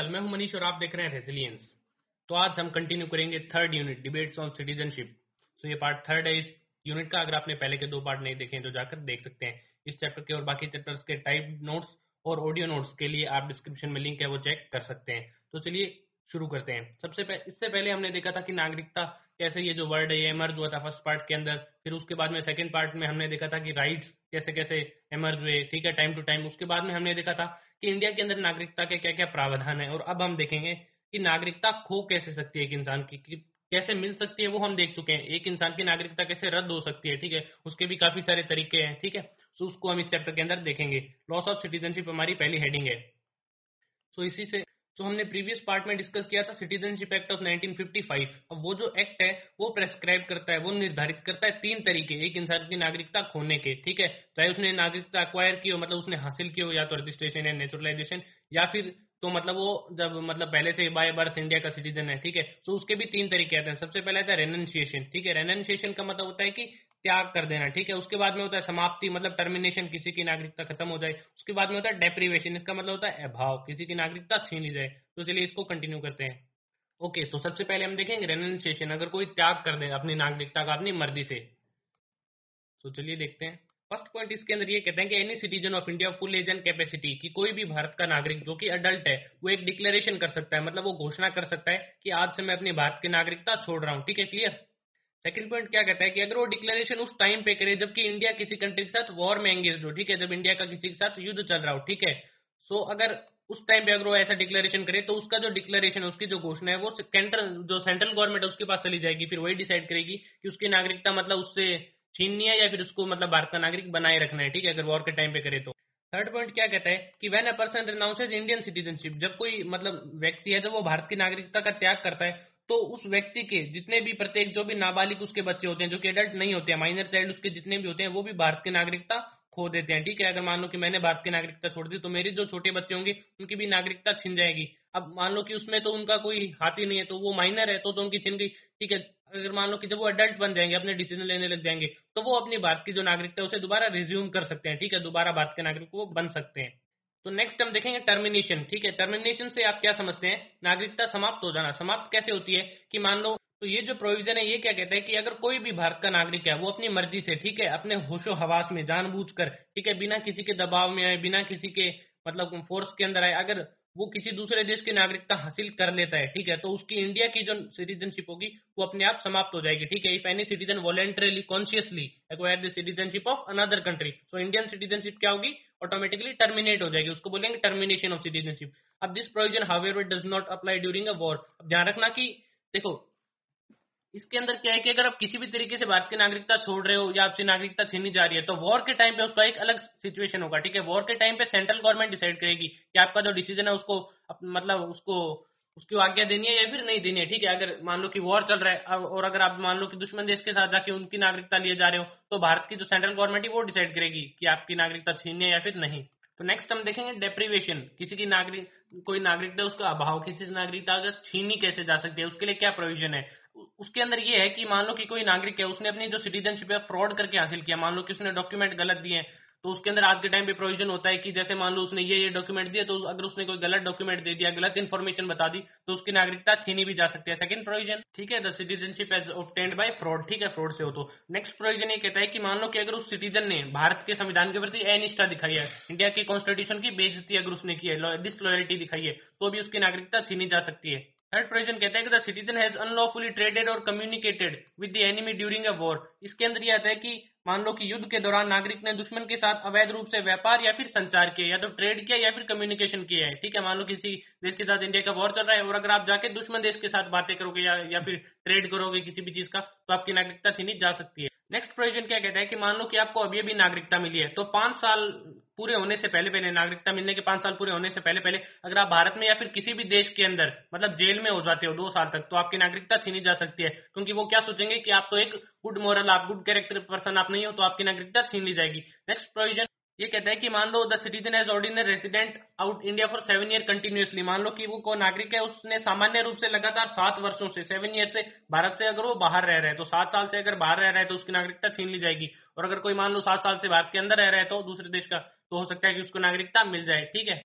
हालचाल मैं हूँ मनीष और आप देख रहे हैं रेसिलियंस तो आज हम कंटिन्यू करेंगे third unit debates on citizenship so ये पार्ट थर्ड है, इस यूनिट का अगर आपने पहले के दो पार्ट नहीं देखे तो जाकर देख सकते हैं। इस चैप्टर के और बाकी चैप्टर्स के टाइप नोट्स और ऑडियो नोट्स के लिए आप डिस्क्रिप्शन में लिंक है, वो चेक कर सकते हैं। तो चलिए शुरू करते हैं। सबसे पहले इससे पहले हमने देखा था कि नागरिकता, कैसे ये जो वर्ड है, ये एमर्ज हुआ था फ़र्स्ट पार्ट के अंदर, फिर उसके बाद में सेकंड पार्ट में हमने देखा था कि राइट्स कैसे कैसे एमर्ज हुए, ठीक है टाइम टू टाइम उसके बाद में हमने देखा था कि इंडिया के अंदर नागरिकता के क्या क्या प्रावधान है, और अब हम देखेंगे कि नागरिकता खो कैसे सकती है एक इंसान कि कैसे मिल सकती है वो हम देख चुके हैं। एक इंसान की नागरिकता कैसे रद्द हो सकती है, ठीक है, उसके भी काफ़ी सारे तरीके हैं, ठीक है। सो उसको हम इस चैप्टर के अंदर देखेंगे। लॉस ऑफ़ सिटीजनशिप हमारी पहली हेडिंग है। सो इसी से तो हमने प्रीवियस पार्ट में डिस्कस किया था सिटीजनशिप एक्ट ऑफ़ 1955 अब वो जो एक्ट है, वो प्रेस्क्राइब करता है, वो निर्धारित करता है तीन तरीके, एक इंसान की नागरिकता खोने के, ठीक है? चाहे उसने नागरिकता अक्वायर की हो मतलब उसने हासिल की हो, या तो रजिस्ट्रेशन या नेचुरलाइजेशन या फिर तो मतलब वो जब मतलब पहले से बाय बर्थ इंडिया का सिटीजन है, ठीक है? तो उसके भी तीन तरीके आते हैं। सबसे पहले आता है रेनशिएशन ठीक है? रेनशिएशन का मतलब होता है कि त्याग कर देना, ठीक है? उसके बाद में होता है समाप्ति मतलब टर्मिनेशन किसी की नागरिकता खत्म हो जाए। उसके बाद में होता है डेप्रीवेशन इसका मतलब होता है अभाव, किसी की नागरिकता छीन ली जाए तो चलिए इसको कंटिन्यू करते हैं। ओके तो सबसे पहले हम देखेंगे रेनशिएशन अगर कोई त्याग कर दे अपनी नागरिकता का, अपनी मर्ज़ी से। तो चलिए देखते हैं। फ़र्स्ट पॉइंट इसके अंदर ये कहते हैं कि any citizen of India full age and capacity कि कोई भी भारत का नागरिक जो कि अडल्ट है, वो एक डिक्लेरेशन कर सकता है मतलब वो घोषणा कर सकता है कि आज से मैं अपनी भारत की नागरिकता छोड़ रहा हूँ। ठीक है क्लियर सेकंड पॉइंट क्या कहता है कि अगर वो डिक्लेरेशन उस टाइम पे करे जबकि इंडिया किसी कंट्री के साथ वॉर में एंगेज हो ठीक है? जब इंडिया का किसी के साथ युद्ध चल रहा हो ठीक है? सो so, अगर उस टाइम पे अगर वो ऐसा डिक्लेरेशन करे तो उसका जो डिक्लेरेशन उसकी जो घोषणा है वो सेंट्रल जो सेंट्रल गवर्नमेंट है उसके पास चली जाएगी। फिर वही डिसाइड करेगी कि उसकी नागरिकता मतलब उससे छीननी है या फिर उसको मतलब भारत का नागरिक बनाए रखना है ठीक है? अगर वॉर के टाइम पे करे तो। थर्ड पॉइंट क्या कहता है कि when a person renounces Indian citizenship जब कोई मतलब व्यक्ति है जब वो भारत की नागरिकता का त्याग करता है तो उस व्यक्ति के जितने भी प्रत्येक जो भी नाबालिग उसके बच्चे होते हैं जो कि एडल्ट नहीं होते हैं माइनर चाइल्ड उसके जितने भी होते हैं वो भी भारत की नागरिकता खो देते हैं ठीक है? अगर मान लो कि मैंने भारत की नागरिकता छोड़ दी तो मेरी जो छोटे बच्चे होंगे उनकी भी नागरिकता छिन जाएगी। अब मान लो कि उसमें तो उनका कोई हाथ ही नहीं है तो वो माइनर है तो, तो उनकी छिन गई ठीक है? अगर मान लो कि जब वो अडल्ट बन जाएँगे अपने डिसीज़न लेने लग जाएँगे तो वो अपनी भारत की जो नागरिकता है उसे दोबारा रिज्यूम कर सकते हैं ठीक है? दोबारा भारत के नागरिक वो बन सकते हैं। तो नेक्स्ट हम देखेंगे टर्मिनेशन ठीक है टर्मिनेशन से आप क्या समझते हैं? नागरिकता समाप्त हो जाना। समाप्त कैसे होती है? कि मान लो तो ये जो प्रोविज़न है, ये क्या कहता है कि अगर कोई भी भारत का नागरिक है, वो अपनी मर्ज़ी से, ठीक है, अपने होशो हवास में, जानबूझकर, ठीक है, बिना किसी के दबाव में आए, बिना किसी के मतलब फोर्स के अंदर आए, अगर वो किसी दूसरे देश की नागरिकता हासिल कर लेता है, ठीक है? तो उसकी इंडिया की जो सिटीजनशिप होगी, वो अपने आप समाप्त हो जाएगी, ठीक है? If any citizen voluntarily consciously acquire the citizenship of another country so Indian citizenship क्या होगी? ऑटोमेटिकली टर्मिनेट हो जाएगी। उसको बोलेंगे टर्मिनेशन ऑफ़ सिटीजनशिप अब this provision how does not apply during a war अब ध्यान रखना की, देखो इसके अंदर क्या है कि अगर आप किसी भी तरीके से भारत की नागरिकता छोड़ रहे हो या आपसे नागरिकता छीनी जा रही है तो वॉर के टाइम पे उसका एक अलग सिचुएशन होगा, ठीक है? वॉर के टाइम पे सेंट्रल गवर्नमेंट डिसाइड करेगी कि आपका जो डिसीज़न है उसको मतलब उसको, उसकी आज्ञा देनी है या फिर नहीं देनी है, ठीक है? अगर मान लो कि वॉर चल रहा है, और अगर आप मान लो कि दुश्मन देश के साथ जाके उनकी नागरिकता लिए जा रहे हो तो भारत की जो सेंट्रल गवर्नमेंट है वो डिसाइड करेगी कि आपकी नागरिकता छीननी है या फिर नहीं। तो नेक्स्ट हम देखेंगे डेप्रीवेशन किसी की नागरिक, कोई नागरिकता उसका अभाव, किसी नागरिकता अगर छीनी कैसे जा सकती है, उसके लिए क्या प्रोविज़न है? उसके अंदर ये है कि मान लो कि कोई नागरिक है, उसने अपनी जो सिटीजनशिप है फ्रॉड करके हासिल किया। मान लो कि उसने डॉक्यूमेंट गलत दिए तो उसके अंदर आज के टाइम पे प्रोविज़न होता है कि जैसे मान लो उसने ये ये डॉक्यूमेंट दिए तो अगर उसने कोई गलत डॉक्यूमेंट दे दिया, गलत इन्फॉर्मेशन बता दी तो उसकी नागरिकता छीनी भी जा सकती है। सेकंड प्रोविज़न ठीक है? The citizenship as obtained by fraud ठीक है? फ्रॉड से हो तो। नेक्स्ट प्रोविज़न ये कहता है कि मान लो कि अगर उस सिटीजन ने भारत के संविधान के प्रति अनिष्ठा दिखाई है इंडिया की कॉन्स्टिट्यूशन की बेजती अगर उसने की है डिसलॉयलिटी दिखाई है तो भी उसकी नागरिकता छीनी जा सकती है। थर्ड प्रोविज़न कहता है कि the citizen has unlawfully traded और communicated with the enemy during a war इसके अंदर यह आता है कि मान लो कि युद्ध के दौरान नागरिक ने दुश्मन के साथ अवैध रूप से व्यापार या फिर संचार किया या तो ट्रेड किया या फिर कम्युनिकेशन किया है। ठीक है मान लो किसी देश के साथ इंडिया का वॉर चल रहा है और अगर आप जाके दुश्मन देश के साथ बातें करोगे या, या फिर ट्रेड करोगे किसी भी चीज़ का तो आपकी नागरिकता छीनी जा सकती है। नेक्स्ट प्रोविज़न क्या कहता है कि मान लो कि आपको अभी अभी नागरिकता मिली है तो पाँच साल पूरे होने से पहले पहले, नागरिकता मिलने के पाँच साल पूरे होने से पहले पहले, अगर आप भारत में या फिर किसी भी देश के अंदर मतलब जेल में हो जाते हो दो साल तक तो आपकी नागरिकता छीनी जा सकती है। क्योंकि वो क्या सोचेंगे कि आप तो एक गुड मॉरल आप गुड कैरेक्टर पर्सन आप नहीं हो तो आपकी नागरिकता छीन ली जाएगी। नेक्स्ट प्रोविज़न ये कहता है कि मान लो the citizen as ordinary resident out India for seven year continuously मान लो कि वो को नागरिक है, उसने सामान्य रूप से लगातार सात वर्षों से सेवन ईयर से भारत से अगर वो बाहर रह रहे हैं तो सात साल से अगर बाहर रह रहे हैं तो उसकी नागरिकता छीन ली जाएगी। और अगर कोई मान लो सात साल से भारत के अंदर रह रहे हैं तो दूसरे देश का तो हो सकता है कि उसको नागरिकता मिल जाए। ठीक है?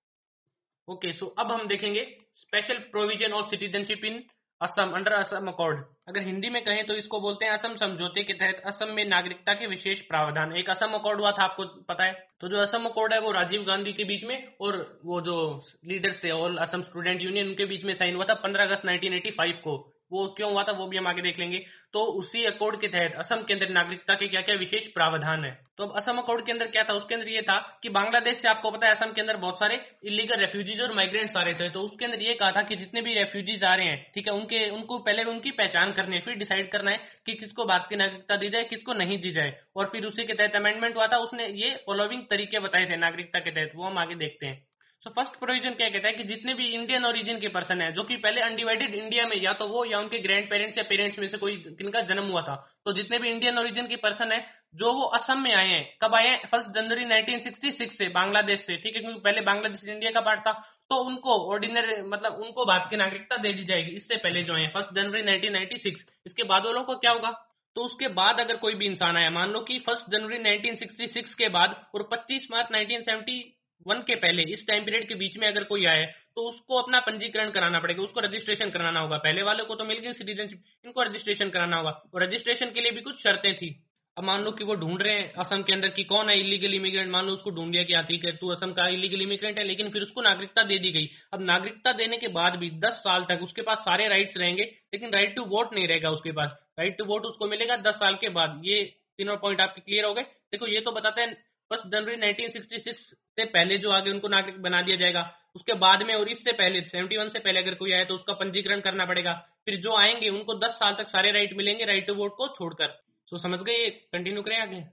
ओके सो अब हम देखेंगे special provision of citizenship in Assam under Assam accord अगर हिंदी में कहें तो इसको बोलते हैं असम समझौते के तहत असम में नागरिकता के विशेष प्रावधान। एक असम अकॉर्ड हुआ था, आपको पता है। तो जो असम अकॉर्ड है, वो राजीव गांधी के बीच में और वो जो लीडर्स थे, ऑल असम स्टूडेंट यूनियन, उनके बीच में साइन हुआ था पंद्रह अगस्त 1985 को। वो क्यों हुआ था वो भी हम आगे देख लेंगे। तो उसी अकॉर्ड के तहत असम के अंदर नागरिकता के क्या क्या विशेष प्रावधान है? तो अब असम अकॉर्ड के अंदर क्या था? उसके अंदर ये था कि बांग्लादेश से आपको पता है असम के अंदर बहुत सारे इलीगल रेफ्यूजीज और माइग्रेंट्स आ रहे थे। तो उसके अंदर ये कहा था कि जितने भी रेफ्यूजीज आ रहे हैं, ठीक है, उनके, उनको पहले उनकी पहचान करनी है, फिर डिसाइड करना है कि किसको बात की नागरिकता दी जाए, किसको नहीं दी जाए। और फिर उसी के तहत अमेंडमेंट हुआ था। उसने ये फॉलोइंग तरीके बताए थे नागरिकता के तहत। वो हम आगे देखते हैं। सो फ़र्स्ट प्रोविज़न क्या कहता है कि जितने भी इंडियन ओरिजिन के पर्सन है, जो कि पहले अनडिवाइडेड इंडिया में या तो वो या उनके ग्रैंड पेरेंट्स या पेरेंट्स में से कोई किनका जन्म हुआ था तो जितने भी इंडियन ओरिजिन के पर्सन है, जो वो असम में आए हैं, कब आए हैं? फ़र्स्ट जनवरी 1966 से, बांग्लादेश से, ठीक है? क्योंकि पहले बांग्लादेश इंडिया का पार्ट था तो उनको ऑर्डिनरी मतलब उनको भारत की नागरिकता दे दी जाएगी, इससे पहले जो है फ़र्स्ट जनवरी 1996 इसके बाद वालों को क्या होगा? तो उसके बाद अगर कोई भी इंसान आया, मान लो कि फ़र्स्ट जनवरी 1966 के बाद, और 25 मार्च 1970 वन के पहले, इस टाइम पीरियड के बीच में अगर कोई आए तो उसको अपना पंजीकरण कराना पड़ेगा, उसको रजिस्ट्रेशन कराना होगा। पहले वाले को तो मिल गई सिटीजनशिप इनको रजिस्ट्रेशन कराना होगा। और रजिस्ट्रेशन के लिए भी कुछ शर्तें थी। अब मान लो कि वो ढूंढ रहे हैं, असम के अंदर कि कौन है इलीगल इमिग्रेंट मान लो उसको ढूंढ लिया कि ठीक है, तू असम का इलीगल इमिग्रेंट है, लेकिन फिर उसको नागरिकता दे दी गई। अब नागरिकता देने के बाद भी दस साल तक उसके पास सारे राइट्स रहेंगे, लेकिन राइट टू वोट नहीं रहेगा उसके पास। राइट टू वोट उसको मिलेगा दस साल के बाद। ये तीनों पॉइंट आपके क्लियर हो गए? देखो, ये तो बताते हैं फ़र्स्ट जनवरी 1966 से पहले जो आगे उनको नागरिक बना दिया जाएगा, उसके बाद में और इससे पहले 71 से पहले अगर कोई आए तो उसका पंजीकरण करना पड़ेगा। फिर जो आएँगे, उनको 10 साल तक सारे राइट मिलेंगे, राइट टू वोट को छोड़कर। सो समझ गए कंटिन्यू करें आगे।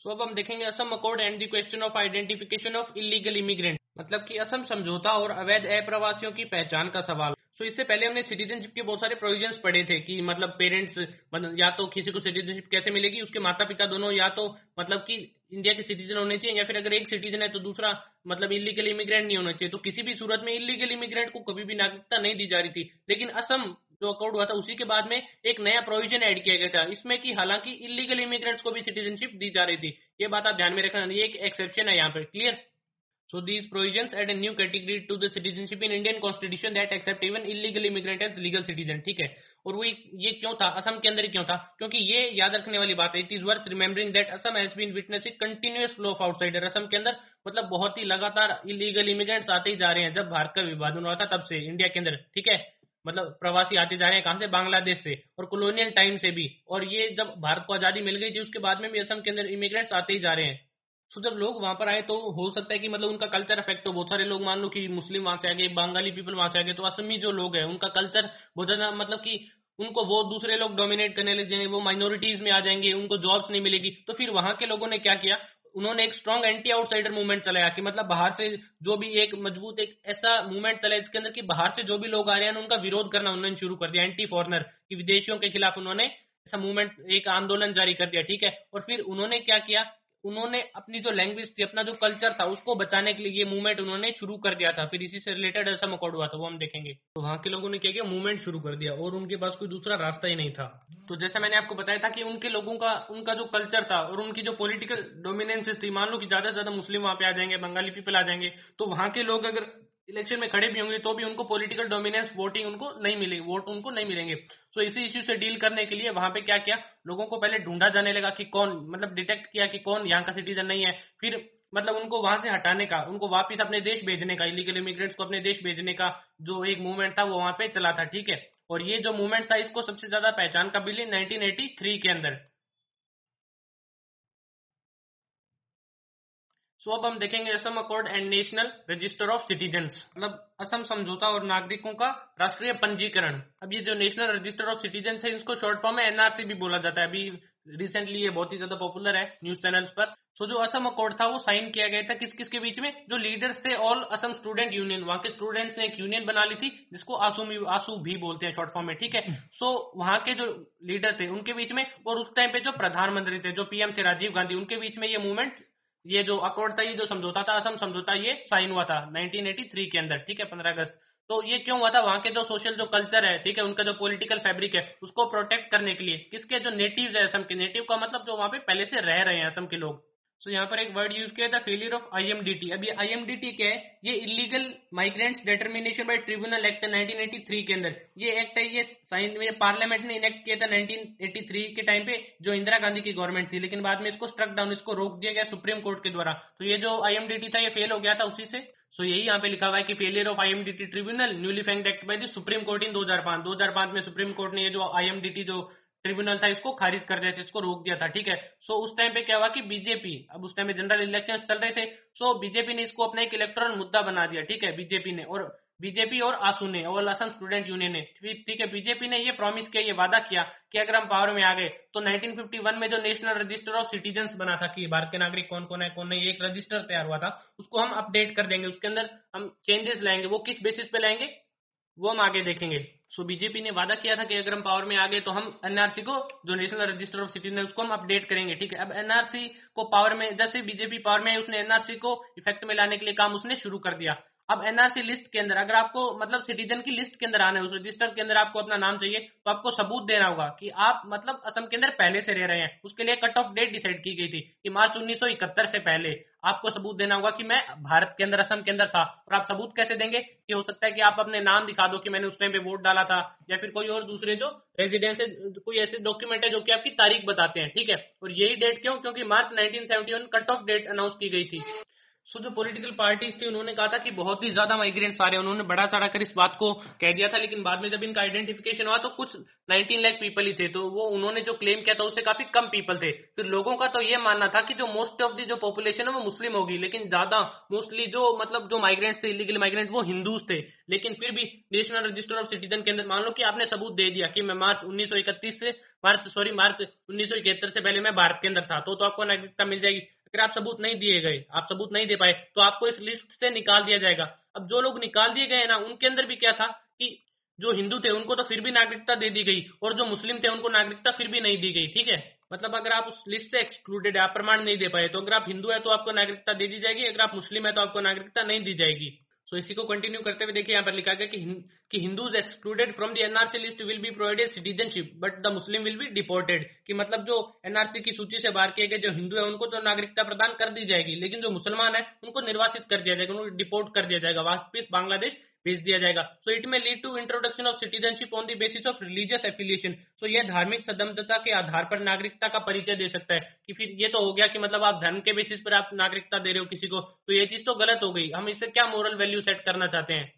सो अब हम देखेंगे Assam accord and the question of identification of illegal immigrant मतलब कि असम समझौता और अवैध अप्रवासियों की पहचान का सवाल। तो इससे पहले हमने सिटीजनशिप के बहुत सारे प्रोविज़न पढ़े थे कि मतलब पेरेंट्स मतलब या तो किसी को सिटीजनशिप कैसे मिलेगी, उसके माता पिता दोनों या तो मतलब कि इंडिया के सिटीजन होने चाहिए या फिर अगर एक सिटीजन है तो दूसरा मतलब इलीगल इमिग्रेंट नहीं होना चाहिए। तो किसी भी सूरत में इलीगल इमिग्रेंट को कभी भी नागरिकता नहीं दी जा रही थी। लेकिन असम जो अकॉर्ड हुआ था, उसी के बाद में एक नया प्रोविज़न ऐड किया गया था, इसमें कि हालाँकि इलीगल इमिग्रेंट्स को भी सिटीजनशिप दी जा रही थी। ये बात आप ध्यान में रखना ये एक एक्सेप्शन है यहाँ पर clear So, these provisions add a new category to the citizenship in Indian constitution that accept even illegal immigrant as legal citizen. ठीक है? और वो ये क्यों था? असम के अंदर क्यों था? क्योंकि ये याद रखने वाली बात है it is worth remembering that Assam has been witnessing continuous flow of outsider Assam के अंदर मतलब बहुत ही लगातार इलीगल इमिग्रेंट्स आते ही जा रहे हैं जब भारत का विभाजन हुआ था तब से इंडिया के अंदर। ठीक है? मतलब प्रवासी आते जा रहे हैं कहाँ से? बांग्लादेश से और कॉलोनियल टाइम से भी। और ये जब भारत को आज़ादी मिल गई थी, उसके बाद में भी असम के अंदर इमिग्रेंट्स आते ही जा रहे हैं। सो जब लोग वहाँ पर आए तो हो सकता है कि मतलब उनका कल्चर अफेक्ट हो। बहुत सारे लोग मान लो कि मुस्लिम वहाँ से आ गए बंगाली पीपल वहाँ से आ गए तो असमी जो लोग हैं, उनका कल्चर बहुत ज़्यादा मतलब कि उनको वो दूसरे लोग डोमिनेट करने लग जाएँगे वो माइनॉरिटीज में आ जाएँगे, उनको जॉब्स नहीं मिलेगी। तो फिर वहाँ के लोगों ने क्या किया? उन्होंने एक स्ट्रॉन्ग एंटी आउटसाइडर मूवमेंट चलाया कि मतलब बाहर से जो भी एक मज़बूत एक ऐसा मूवमेंट चला इसके अंदर कि बाहर से जो भी लोग आ रहे हैं, उनका विरोध करना उन्होंने शुरू कर दिया एंटी फॉरनर की विदेशियों के खिलाफ उन्होंने ऐसा मूवमेंट एक आंदोलन जारी कर दिया, ठीक है? और फिर उन्होंने क्या किया? उन्होंने अपनी जो लैंग्वेज थी, अपना जो कल्चर था, उसको बचाने के लिए ये मूवमेंट उन्होंने शुरू कर दिया था। फिर इसी से रिलेटेड ऐसा मकौड़ हुआ था, वो हम देखेंगे। तो वहाँ के लोगों ने क्या किया? मूवमेंट शुरू कर दिया और उनके पास कोई दूसरा रास्ता ही नहीं था। तो जैसे मैंने आपको बताया था कि उनके लोगों का, उनका जो कल्चर था और उनकी जो पोलिटिकल डोमिनेंसेस थी, मान लो कि ज़्यादा से ज़्यादा मुस्लिम वहाँ पे आ जाएँगे, बंगाली पीपल आ जाएँगे तो वहाँ के लोग अगर इलेक्शन में खड़े भी होंगे तो भी उनको पॉलिटिकल डोमिनेंस वोटिंग उनको नहीं मिलेगी वोट उनको नहीं मिलेंगे। तो इसी इश्यू से डील करने के लिए वहाँ पे क्या किया? लोगों को पहले ढूंढा जाने लगा कि कौन मतलब डिटेक्ट किया कि कौन यहाँ का सिटीजन नहीं है। फिर मतलब उनको वहाँ से हटाने का, उनको वापस अपने देश भेजने का इलीगल इमिग्रेंट्स को अपने देश भेजने का जो एक मूवमेंट था, वो वहाँ पे चला था, ठीक है? और ये जो मूवमेंट था, इसको सबसे ज़्यादा पहचान का बिल 1983 के अंदर। सो अब हम देखेंगे Assam accord and national register of citizens मतलब असम समझौता और नागरिकों का राष्ट्रीय पंजीकरण। अब ये जो नेशनल रजिस्टर ऑफ़ सिटीजन है, इसको शॉर्ट फॉर्म में एनआरसी भी बोला जाता है। अभी रिसेंटली ये बहुत ही ज़्यादा पॉपुलर है न्यूज़ चैनल्स पर। सो जो असम अकॉर्ड था, वो साइन किया गया था किस किस के बीच में? जो लीडर्स थे ऑल असम स्टूडेंट यूनियन वहाँ के स्टूडेंट्स ने एक यूनियन बना ली थी, जिसको आसू आसू भी बोलते हैं शॉर्ट फॉर्म में, ठीक है? सो वहाँ के जो लीडर थे, उनके बीच में, और उस टाइम पे जो प्रधानमंत्री थे, जो पीएम थे, राजीव गांधी, उनके बीच में ये मूवमेंट ये जो अकॉर्ड था, ये जो समझौता था, असम समझौता ये साइन हुआ था 1983 के अंदर, ठीक है 15 अगस्त। तो ये क्यों हुआ था? वहाँ के जो सोशल जो कल्चर है, ठीक है, उनका जो पॉलिटिकल फैब्रिक है, उसको प्रोटेक्ट करने के लिए। किसके? जो नेटिव है असम के। नेटिव का मतलब जो वहाँ पे पहले से रह रहे हैं असम के लोग। सो so, यहाँ पर एक वर्ड यूज़ किया था फेलियर ऑफ़ आईएमडीटी अब ये आईएमडीटी क्या है? ये illegal migrants determination by tribunal act 1983 के अंदर. ये एक्ट है ये साइन में पार्लियामेंट ने इनेक्ट किया था 1983 के टाइम पे जो इंदिरा गांधी की गवर्नमेंट थी. लेकिन बाद में इसको स्ट्रक डाउन इसको रोक दिया गया सुप्रीम कोर्ट के द्वारा. तो ये जो आईएमडीटी था ये फेल हो गया था उसी से. सो यही यहाँ पे लिखा हुआ है कि failure of IMDT tribunal newly फैंक्ड act by the Supreme Court in 2005 2005 में सुप्रीम कोर्ट ने ये जो आईएमडीटी जो ट्रिब्यूनल था, इसको खारिज कर दिया था, इसको रोक दिया था, ठीक है? सो उस टाइम पे क्या हुआ कि बीजेपी अब उस टाइम जनरल इलेक्शन चल रहे थे सो बीजेपी ने इसको अपना एक इलेक्ट्रल मुद्दा बना दिया, ठीक है बीजेपी ने, और बीजेपी और आसू ने, और असम स्टूडेंट यूनियन ने, ठीक है बीजेपी ने ये प्रॉमिस किया, ये वादा किया कि अगर हम पावर में आ गए तो 1951 में जो नेशनल रजिस्टर ऑफ़ सिटीजन बना था कि भारत के नागरिक कौन कौन है, कौन नहीं, एक रजिस्टर तैयार हुआ था, उसको हम अपडेट कर देंगे, उसके अंदर हम चेंजेस लाएँगे, वो किस बेसिस पे लाएँगे? वो हम आगे देखेंगे। सो बीजेपी ने वादा किया था कि अगर हम पावर में आ गए तो हम एनआरसी को जो नेशनल रजिस्टर ऑफ़ सिटीजन है उसको हम अपडेट करेंगे, ठीक है? अब एनआरसी को पावर में, जैसे बीजेपी पावर में उसने एनआरसी को इफ़ेक्ट में लाने के लिए काम उसने शुरू कर दिया। अब एनआरसी लिस्ट के अंदर, अगर आपको मतलब सिटीजन की लिस्ट के अंदर आना है, उस रजिस्टर के अंदर आपको अपना नाम चाहिए तो आपको सबूत देना होगा कि आप मतलब असम के अंदर पहले से रह रहे हैं। उसके लिए कट ऑफ़ डेट डिसाइड की गई थी कि मार्च उन्नीस सौ इकहत्तर से पहले आपको सबूत देना होगा कि मैं भारत के अंदर, असम के अंदर था। और आप सबूत कैसे देंगे? कि हो सकता है कि आप अपने नाम दिखा दो कि मैंने उस टाइम पे वोट डाला था, या फिर कोई और दूसरे जो रेजिडेंस कोई ऐसे डॉक्यूमेंट है जो कि आपकी तारीख बताते हैं, ठीक है? और यही डेट क्यों? क्योंकि March 1971 cut off date announce की गई थी। सो जो पॉलिटिकल पार्टीज़ थी उन्होंने कहा था कि बहुत ही ज़्यादा माइग्रेंट्स आ रहे हैं। उन्होंने बड़ा चढ़ा कर इस बात को कह दिया था लेकिन बाद में जब इनका आइडेंटिफिकेशन हुआ तो कुछ 19 लाख पीपल ही थे। तो वो उन्होंने जो क्लेम किया था उससे काफ़ी कम पीपल थे। फिर लोगों का तो ये मानना था कि जो मोस्ट ऑफ़ दी जो पॉपुलेशन है वो मुस्लिम होगी लेकिन ज़्यादा मोस्टली जो मतलब जो माइग्रेंट्स थे इलीगल माइग्रेंट वो हिंदूज थे। लेकिन फिर भी नेशनल रजिस्टर ऑफ़ सिटीजन के अंदर मान लो कि आपने सबूत दे दिया कि मैं मार्च उन्नीस सौ इकतीस से मार्च सॉरी मार्च उन्नीस सौ इकहत्तर से पहले मैं भारत के अंदर था तो, तो आपको नागरिकता मिल जाएगी। अगर आप सबूत नहीं दिए गए, आप सबूत नहीं दे पाए तो आपको इस लिस्ट से निकाल दिया जाएगा। अब जो लोग निकाल दिए गए ना, उनके अंदर भी क्या था कि जो हिंदू थे, उनको तो फिर भी नागरिकता दे दी गई, और जो मुस्लिम थे, उनको नागरिकता फिर भी नहीं दी गई, ठीक है? मतलब अगर आप उस लिस्ट से एक्सक्लूडेड है आप प्रमाण नहीं दे पाए तो अगर आप हिंदू है तो आपको नागरिकता दे दी जाएगी, अगर आप मुस्लिम है तो आपको नागरिकता नहीं दी जाएगी। सो इसी को कंटिन्यू करते हुए देखिए, यहाँ पर लिखा गया कि कि Hindus excluded from the NRC list will be provided citizenship but the Muslim will be deported कि मतलब जो एनआरसी की सूची से बाहर किए गए जो हिंदू है, उनको तो नागरिकता प्रदान कर दी जाएगी, लेकिन जो मुसलमान है, उनको निर्वासित कर दिया जाएगा, उनको डिपोर्ट कर दिया जाएगा। वापिस बांग्लादेश भेज दिया जाएगा। So it may lead to introduction of citizenship on the basis of religious affiliation so यह धार्मिक सदमता के आधार पर नागरिकता का परिचय दे सकता है कि फिर ये तो हो गया कि मतलब आप धर्म के बेसिस पर आप नागरिकता दे रहे हो किसी को तो ये चीज़ तो गलत हो गई। हम इससे क्या मोरल वैल्यू सेट करना चाहते हैं?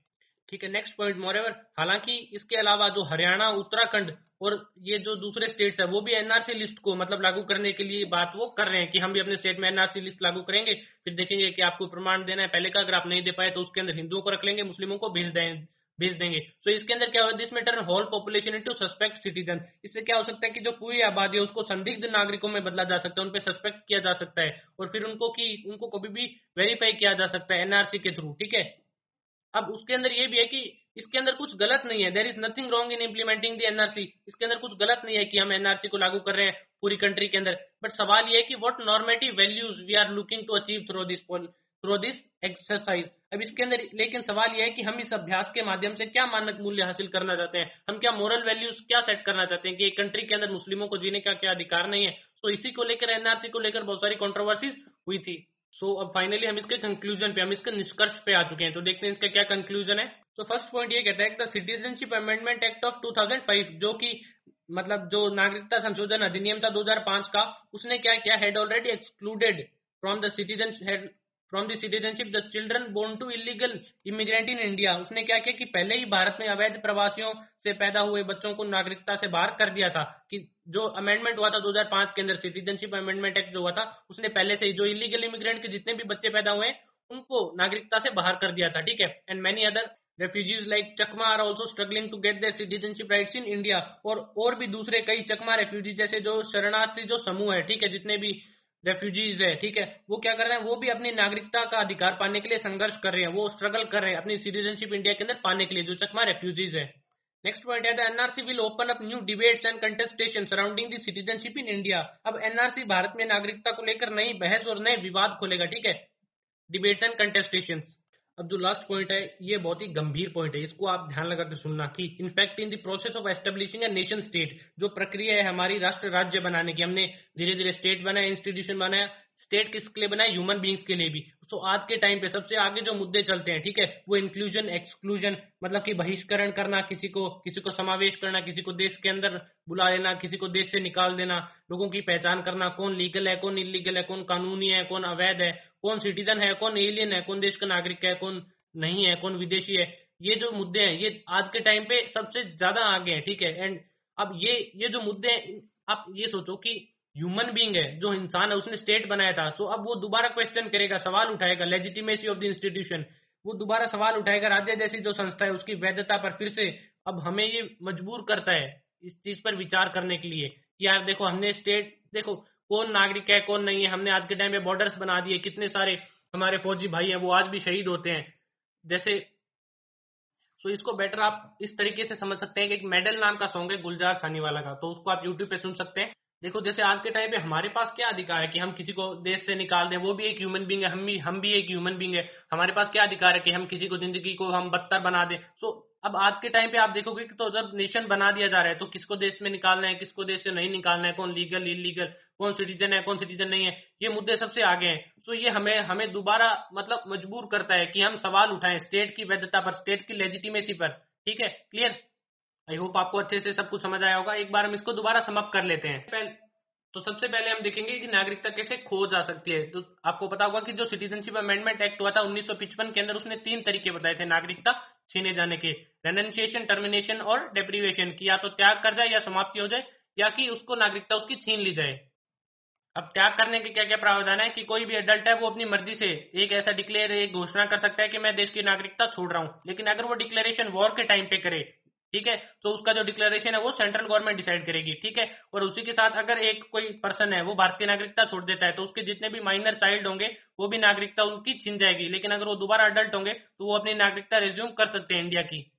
ठीक है नेक्स्ट पॉइंट मोरेवर हालाँकि इसके अलावा जो हरियाणा उत्तराखंड और ये जो दूसरे स्टेट्स है वो भी एनआरसी लिस्ट को मतलब लागू करने के लिए बात वो कर रहे हैं कि हम भी अपने स्टेट में एनआरसी लिस्ट लागू करेंगे फिर देखेंगे कि आपको प्रमाण देना है। पहले का अगर आप नहीं दे पाए तो उसके अंदर हिंदुओं को रख लेंगे मुस्लिमों को भेज दें भेज देंगे। सो so, इसके अंदर क्या होगा this turn whole population into suspect citizen इससे क्या हो सकता है कि जो पूरी आबादी है उसको संदिग्ध नागरिकों में बदला जा सकता है उन पर सस्पेक्ट किया जा सकता है और फिर उनको की उनको कभी भी वेरीफाई किया जा सकता है एनआरसी के थ्रू ठीक है? अब उसके अंदर ये भी है कि इसके अंदर कुछ गलत नहीं है। There is nothing wrong in implementing the NRC इसके अंदर कुछ गलत नहीं है कि हम एनआरसी को लागू कर रहे हैं पूरी कंट्री के अंदर। बट सवाल ये है कि what normative values we are looking to achieve through this through this exercise अब इसके अंदर, लेकिन सवाल यह है कि हम इस अभ्यास के माध्यम से क्या मानक मूल्य हासिल करना चाहते हैं? हम क्या मोरल वैल्यूज़ क्या सेट करना चाहते हैं कि एक कंट्री के अंदर मुस्लिमों को जीने का क्या अधिकार नहीं है? तो इसी को लेकर एनआरसी को लेकर बहुत सारी कॉन्ट्रोवर्सीज हुई थी। सो so, अब फाइनली हम इसके कंक्लूजन पे हम इसके निष्कर्ष पे आ चुके हैं। तो देखते हैं इसका क्या कंक्लूजन है। तो फ़र्स्ट पॉइंट ये कहता है the citizenship amendment act of 2005 जो कि मतलब जो नागरिकता संशोधन अधिनियम था 2005 का उसने क्या किया? Had already excluded from the citizen from the citizenship the children born to illegal immigrant in India उसने क्या किया कि पहले ही भारत में अवैध प्रवासियों से पैदा हुए बच्चों को नागरिकता से बाहर कर दिया था कि जो अमेंडमेंट हुआ था 2005 के अंदर सिटीजनशिप अमेंडमेंट एक्ट जो हुआ था, उसने पहले से ही जो इलीगल इमिग्रेंट के जितने भी बच्चे पैदा हुए, उनको नागरिकता से बाहर कर दिया था, ठीक है? And many other refugees like Chakma are also struggling to get their citizenship rights in India और और भी दूसरे कई चकमा रेफ्यूजी जैसे जो शरणार्थी जो समूह है, ठीक है? जितने भी रेफ्यूजीज है, ठीक है? वो क्या कर रहे हैं? वो भी अपनी नागरिकता का अधिकार पाने के लिए संघर्ष कर रहे हैं। वो स्ट्रगल कर रहे हैं अपनी सिटीजनशिप इंडिया के अंदर पाने के लिए, जो चकमा रेफ्यूजीज है। नेक्स्ट पॉइंट है NRC will open up new debates and contestation surrounding the citizenship in India अब एनआरसी भारत में नागरिकता को लेकर नई बहस और नए विवाद खोलेगा, ठीक है? डिबेट्स एंड कंटेस्टेशन अब जो लास्ट पॉइंट है, ये बहुत ही गंभीर पॉइंट है। इसको आप ध्यान लगाकर सुनना कि in fact in the process of establishing nation state जो प्रक्रिया है हमारी राष्ट्र राज्य बनाने की, हमने धीरे धीरे स्टेट बनाया इंस्टीट्यूशन बनाया स्टेट किसके लिए बना है ह्यूमन बींग्स के लिए भी। तो आज के टाइम पे सबसे आगे जो मुद्दे चलते हैं, ठीक है, वो इंक्लूजन एक्सक्लूजन मतलब कि बहिष्करण करना, किसी को किसी को समावेश करना, किसी को देश के अंदर बुला लेना, किसी को देश से निकाल देना, लोगों की पहचान करना, कौन लीगल है, कौन इलीगल है, कौन कानूनी है, कौन अवैध है, कौन सिटीजन है, कौन एलियन है, कौन देश का नागरिक है, कौन नहीं है, कौन विदेशी है, ये जो मुद्दे हैं, ये आज के टाइम पे सबसे ज़्यादा आगे हैं, ठीक है एंड अब ये ये जो मुद्दे हैं, आप ये सोचो कि ह्यूमन बींग है, जो इंसान है, उसने स्टेट बनाया था। तो अब वो दोबारा क्वेश्चन करेगा, सवाल उठाएगा लेजिटिमेसी ऑफ़ द इंस्टीट्यूशन वो दोबारा सवाल उठाएगा, राज्य जैसी जो संस्था है, उसकी वैधता पर फिर से अब हमें ये मजबूर करता है, इस चीज़ पर विचार करने के लिए कि यार देखो, हमने स्टेट देखो, कौन नागरिक है, कौन नहीं है, हमने आज के टाइम में बॉर्डर्स बना दिए, कितने सारे हमारे फौजी भाई हैं, वो आज भी शहीद होते हैं। जैसे तो इसको बेटर आप इस तरीके से समझ सकते हैं कि एक मेडल नाम का सॉन्ग है, गुलजार छानी वाला का। तो उसको आप यूट्यूब पे सुन सकते हैं। देखो, जैसे आज के टाइम पे हमारे पास क्या अधिकार है कि हम किसी को देश से निकाल दें? वो भी एक ह्यूमन बींग है, हम भी हम भी एक ह्यूमन बींग है। हमारे पास क्या अधिकार है कि हम किसी को ज़िंदगी को हम बदतर बना दें? सो अब आज के टाइम पे आप देखोगे कि तो जब नेशन बना दिया जा रहा है तो किसको देश में निकालना है, किसको देश से नहीं निकालना है? कौन लीगल इलीगल कौन सिटीजन है, कौन सिटीजन नहीं है? ये मुद्दे सबसे आगे हैं। तो ये हमें हमें दोबारा मतलब मजबूर करता है कि हम सवाल उठाएँ स्टेट की वैधता पर स्टेट की लेजिटिमेसी पर। ठीक है? क्लियर आई होप आपको अच्छे से सब कुछ समझ आया होगा। एक बार हम इसको दोबारा समाप्त कर लेते हैं। तो सबसे पहले हम देखेंगे कि नागरिकता कैसे खो जा सकती है। तो आपको पता होगा कि जो सिटीजनशिप अमेंडमेंट एक्ट हुआ था उन्नीस के अंदर उसने तीन तरीके बताए थे नागरिकता छीने जाने के। रेनेशिएशन टर्मिनेशन और डेप्रीवेशन की या तो त्याग कर जाए या समाप्ति हो जाए, या कि उसको नागरिकता उसकी छीन ली जाए। अब त्याग करने के क्या क्या प्रावधान है कि कोई भी एडल्ट है, वो अपनी मर्ज़ी से एक ऐसा डिक्लेयर एक घोषणा कर सकता है कि मैं देश की नागरिकता छोड़ रहा हूँ। लेकिन अगर वो डिक्लेरेशन वॉर के टाइम पे करे ठीक है? तो उसका जो डिक्लेरेशन है, वो सेंट्रल गवर्नमेंट डिसाइड करेगी, ठीक है? और उसी के साथ अगर एक कोई पर्सन है, वो भारतीय नागरिकता छोड़ देता है तो उसके जितने भी माइनर चाइल्ड होंगे, वो भी नागरिकता उनकी छिन जाएगी। लेकिन अगर वो दोबारा अडल्ट होंगे तो वो अपनी नागरिकता रिज्यूम कर सकते हैं इंडिया की।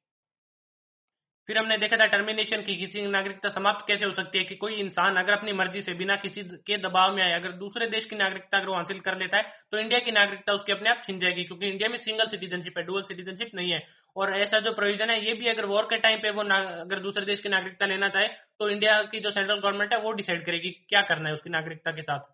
फिर हमने देखा था टर्मिनेशन की, किसी नागरिकता समाप्त कैसे हो सकती है कि कोई इंसान अगर अपनी मर्ज़ी से बिना किसी के दबाव में आए, अगर दूसरे देश की नागरिकता अगर वो हासिल कर लेता है तो इंडिया की नागरिकता उसकी अपने आप छिन जाएगी, क्योंकि इंडिया में सिंगल सिटीजनशिप है डुअल सिटीजनशिप नहीं है। और ऐसा जो प्रोविज़न है, ये भी अगर वॉर के टाइम पे वो अगर दूसरे देश की नागरिकता लेना चाहे तो इंडिया की जो सेंट्रल गवर्नमेंट है, वो डिसाइड करेगी क्या करना है उसकी नागरिकता के साथ।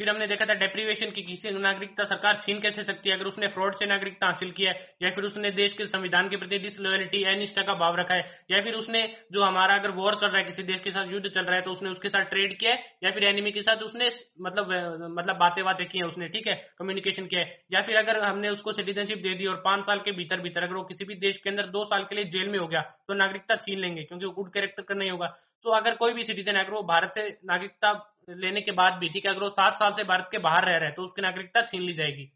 फिर हमने देखा था डेप्रीवेशन की किसी नागरिकता सरकार छीन कैसे सकती है? अगर उसने फ्रॉड से नागरिकता हासिल किया है, या फिर उसने देश के संविधान के प्रति डिसलॉयलिटी अनिष्ठा का भाव रखा है, या फिर उसने जो हमारा अगर वॉर चल रहा है, किसी देश के साथ युद्ध चल रहा है तो उसने उसके साथ ट्रेड किया है, या फिर एनिमी के साथ उसने मतलब मतलब बातें बातें की है उसने, ठीक है? कम्युनिकेशन किया है। या फिर अगर हमने उसको सिटीजनशिप दे दी और पाँच साल के भीतर भीतर अगर वो किसी भी देश के अंदर दो साल के लिए जेल में हो गया तो नागरिकता छीन लेंगे, क्योंकि वो गुड कैरेक्टर का नहीं होगा। तो अगर कोई भी सिटीजन अगर वो भारत से नागरिकता लेने के बाद भी, ठीक है? अगर वो सात साल से भारत के बाहर रह रहे हैं तो उसकी नागरिकता छीन ली जाएगी।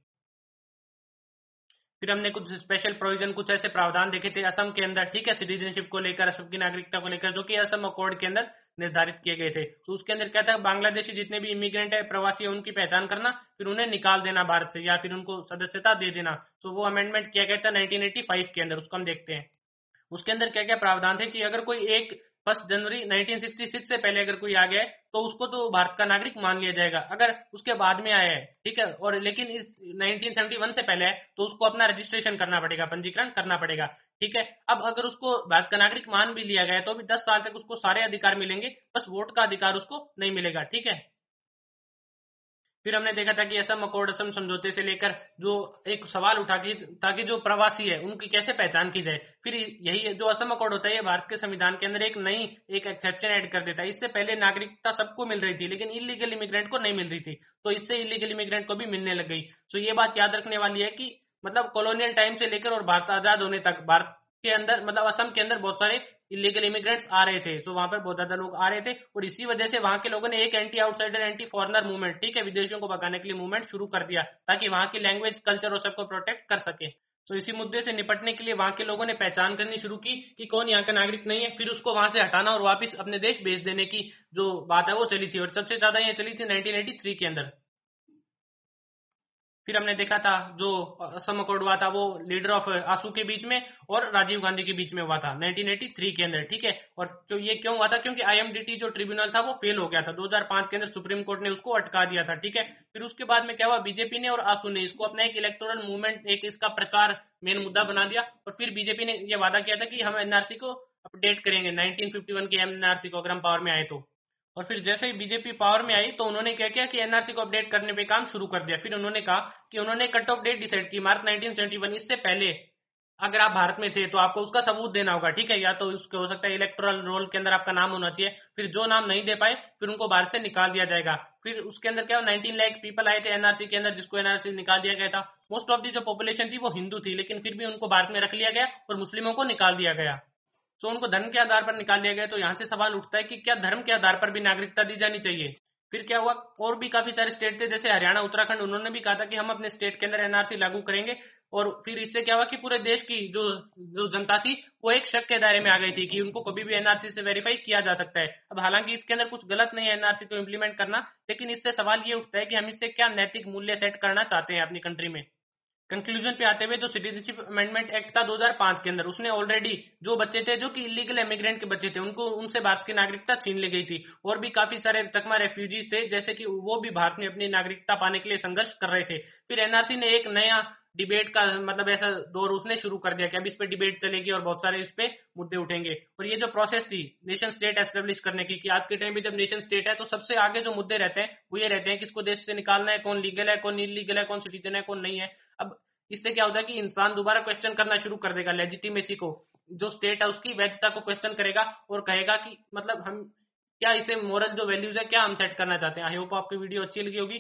फिर हमने कुछ स्पेशल प्रोविज़न कुछ ऐसे प्रावधान देखे थे असम के अंदर, ठीक है? सिटीजनशिप को लेकर, असम की नागरिकता को लेकर, जो कि असम अकॉर्ड के अंदर निर्धारित किए गए थे। तो उसके अंदर क्या था? बांग्लादेशी जितने भी इमिग्रेंट है, प्रवासी है, उनकी पहचान करना, फिर उन्हें निकाल देना भारत से, या फिर उनको सदस्यता दे देना। तो वो अमेंडमेंट किया गया था 1985 के अंदर, उसको हम देखते हैं। उसके अंदर क्या क्या प्रावधान थे कि अगर कोई एक फ़र्स्ट जनवरी 1966 से पहले अगर कोई आ गया है तो उसको तो भारत का नागरिक मान लिया जाएगा। अगर उसके बाद में आया है, ठीक है? और लेकिन इस 1971 से पहले है तो उसको अपना रजिस्ट्रेशन करना पड़ेगा, पंजीकरण करना पड़ेगा, ठीक है? अब अगर उसको भारत का नागरिक मान भी लिया गया तो भी 10 साल तक उसको सारे अधिकार मिलेंगे, बस वोट का अधिकार उसको नहीं मिलेगा, ठीक है? फिर हमने देखा था कि असम अकॉर्ड असम समझौते से लेकर जो एक सवाल उठा कि, ताकि जो प्रवासी है, उनकी कैसे पहचान की जाए? फिर यही जो असम अकॉर्ड होता है भारत के संविधान के अंदर एक नई, एक एक्सेप्शन ऐड कर देता है। इससे पहले नागरिकता सबको मिल रही थी, लेकिन इलीगल इमिग्रेंट को नहीं मिल रही थी। तो इससे इलीगल इमिग्रेंट को भी मिलने लग गई। तो ये बात याद रखने वाली है कि मतलब कॉलोनियल टाइम से लेकर और भारत आज़ाद होने तक, भारत के अंदर मतलब असम के अंदर बहुत सारे इलीगल इमिग्रेंट्स आ रहे थे। तो वहाँ पर बहुत ज़्यादा लोग आ रहे थे और इसी वजह से वहाँ के लोगों ने एक anti outsider anti foreigner movement ठीक है, विदेशियों को भगाने के लिए मूवमेंट शुरू कर दिया ताकि वहाँ की लैंग्वेज कल्चर और सबको प्रोटेक्ट कर सके। तो इसी मुद्दे से निपटने के लिए वहाँ के लोगों ने पहचान करनी शुरू की कि कौन यहाँ का नागरिक नहीं है, फिर उसको वहाँ से हटाना और वापस अपने देश भेज देने की जो बात है वो चली थी। और सबसे ज़्यादा ये चली थी 1983 के अंदर। फिर हमने देखा था जो असम अकॉर्ड हुआ था, वो लीडर ऑफ़ आँसू के बीच में और राजीव गांधी के बीच में हुआ था 1983 के अंदर, ठीक है? और जो ये क्यों हुआ था? क्योंकि आईएमडीटी जो ट्रिब्यूनल था, वो फेल हो गया था। 2005 के अंदर सुप्रीम कोर्ट ने उसको अटका दिया था, ठीक है? फिर उसके बाद में क्या हुआ? बीजेपी ने और आँसू ने इसको अपना एक इलेक्टोरल मूवमेंट एक इसका प्रचार मेन मुद्दा बना दिया और फिर बीजेपी ने यह वादा किया था कि हम एनआरसी को अपडेट करेंगे, नाइनटीन के एनआरसी को, अगर हम पावर में आए तो। और फिर जैसे ही बीजेपी पावर में आई तो उन्होंने क्या किया कि एनआरसी को अपडेट करने पे काम शुरू कर दिया। फिर उन्होंने कहा कि उन्होंने कट ऑफ़ डेट डिसाइड की, मार्च 1971 इससे पहले अगर आप भारत में थे तो आपको उसका सबूत देना होगा, ठीक है? या तो उसके हो सकता है इलेक्ट्रल रोल के अंदर आपका नाम होना चाहिए। फिर जो नाम नहीं दे पाए, फिर उनको भारत से निकाल दिया जाएगा। फिर उसके अंदर क्या नाइनटीन लाख पीपल आए थे एनआरसी के अंदर, जिसको एनआरसी निकाल दिया गया था। मोस्ट ऑफ़ दी जो पॉपुलेशन थी वो हिंदू थी, लेकिन फिर भी उनको भारत में रख लिया गया और मुस्लिमों को निकाल दिया गया। तो उनको धर्म के आधार पर निकाल लिया गया तो यहाँ से सवाल उठता है कि क्या धर्म के आधार पर भी नागरिकता दी जानी चाहिए? फिर क्या हुआ? और भी काफ़ी सारे स्टेट थे, जैसे हरियाणा, उत्तराखंड, उन्होंने भी कहा था कि हम अपने स्टेट के अंदर एनआरसी लागू करेंगे। और फिर इससे क्या हुआ कि पूरे देश की जो जो जनता थी, वो एक शक के दायरे में आ गई थी कि उनको कभी भी एनआरसी से वेरीफाई किया जा सकता है। अब हालाँकि इसके अंदर कुछ गलत नहीं है एनआरसी को इम्प्लीमेंट करना, लेकिन इससे सवाल ये उठता है कि हम इससे क्या नैतिक मूल्य सेट करना चाहते हैं अपनी कंट्री में? कंक्लूजन पे आते हुए जो सिटीजनशिप अमेंडमेंट एक्ट था 2005 के अंदर, उसने ऑलरेडी जो बच्चे थे, जो कि इलीगल इमिग्रेंट के बच्चे थे, उनको, उनसे भारत की, नागरिकता छीन ली गई थी। और भी काफ़ी सारे तकमा रेफ्यूजीज थे, जैसे कि वो भी भारत में अपनी नागरिकता पाने के लिए संघर्ष कर रहे थे। फिर एनआरसी ने एक नया डिबेट का मतलब ऐसा दौर उसने शुरू कर दिया कि अब इस पे डिबेट चलेगी और बहुत सारे इस पे मुद्दे उठेंगे। और ये जो प्रोसेस थी नेशन स्टेट एस्टेब्लिश करने की, कि आज के टाइम पे जब नेशन स्टेट है तो सबसे आगे जो मुद्दे रहते हैं, वो ये रहते हैं किसको देश से निकालना है, कौन लीगल है, कौन इलीगल है, कौन सिटीजन है, कौन नहीं है। अब इससे क्या होता है कि इंसान दोबारा क्वेश्चन करना शुरू कर देगा लेजिटिमेसी को। जो स्टेट है, उसकी वैधता को क्वेश्चन करेगा और कहेगा कि मतलब हम क्या इसे मॉरल जो वैल्यूज़ है, क्या हम सेट करना चाहते हैं। आई होप आपकी वीडियो अच्छी लगी होगी।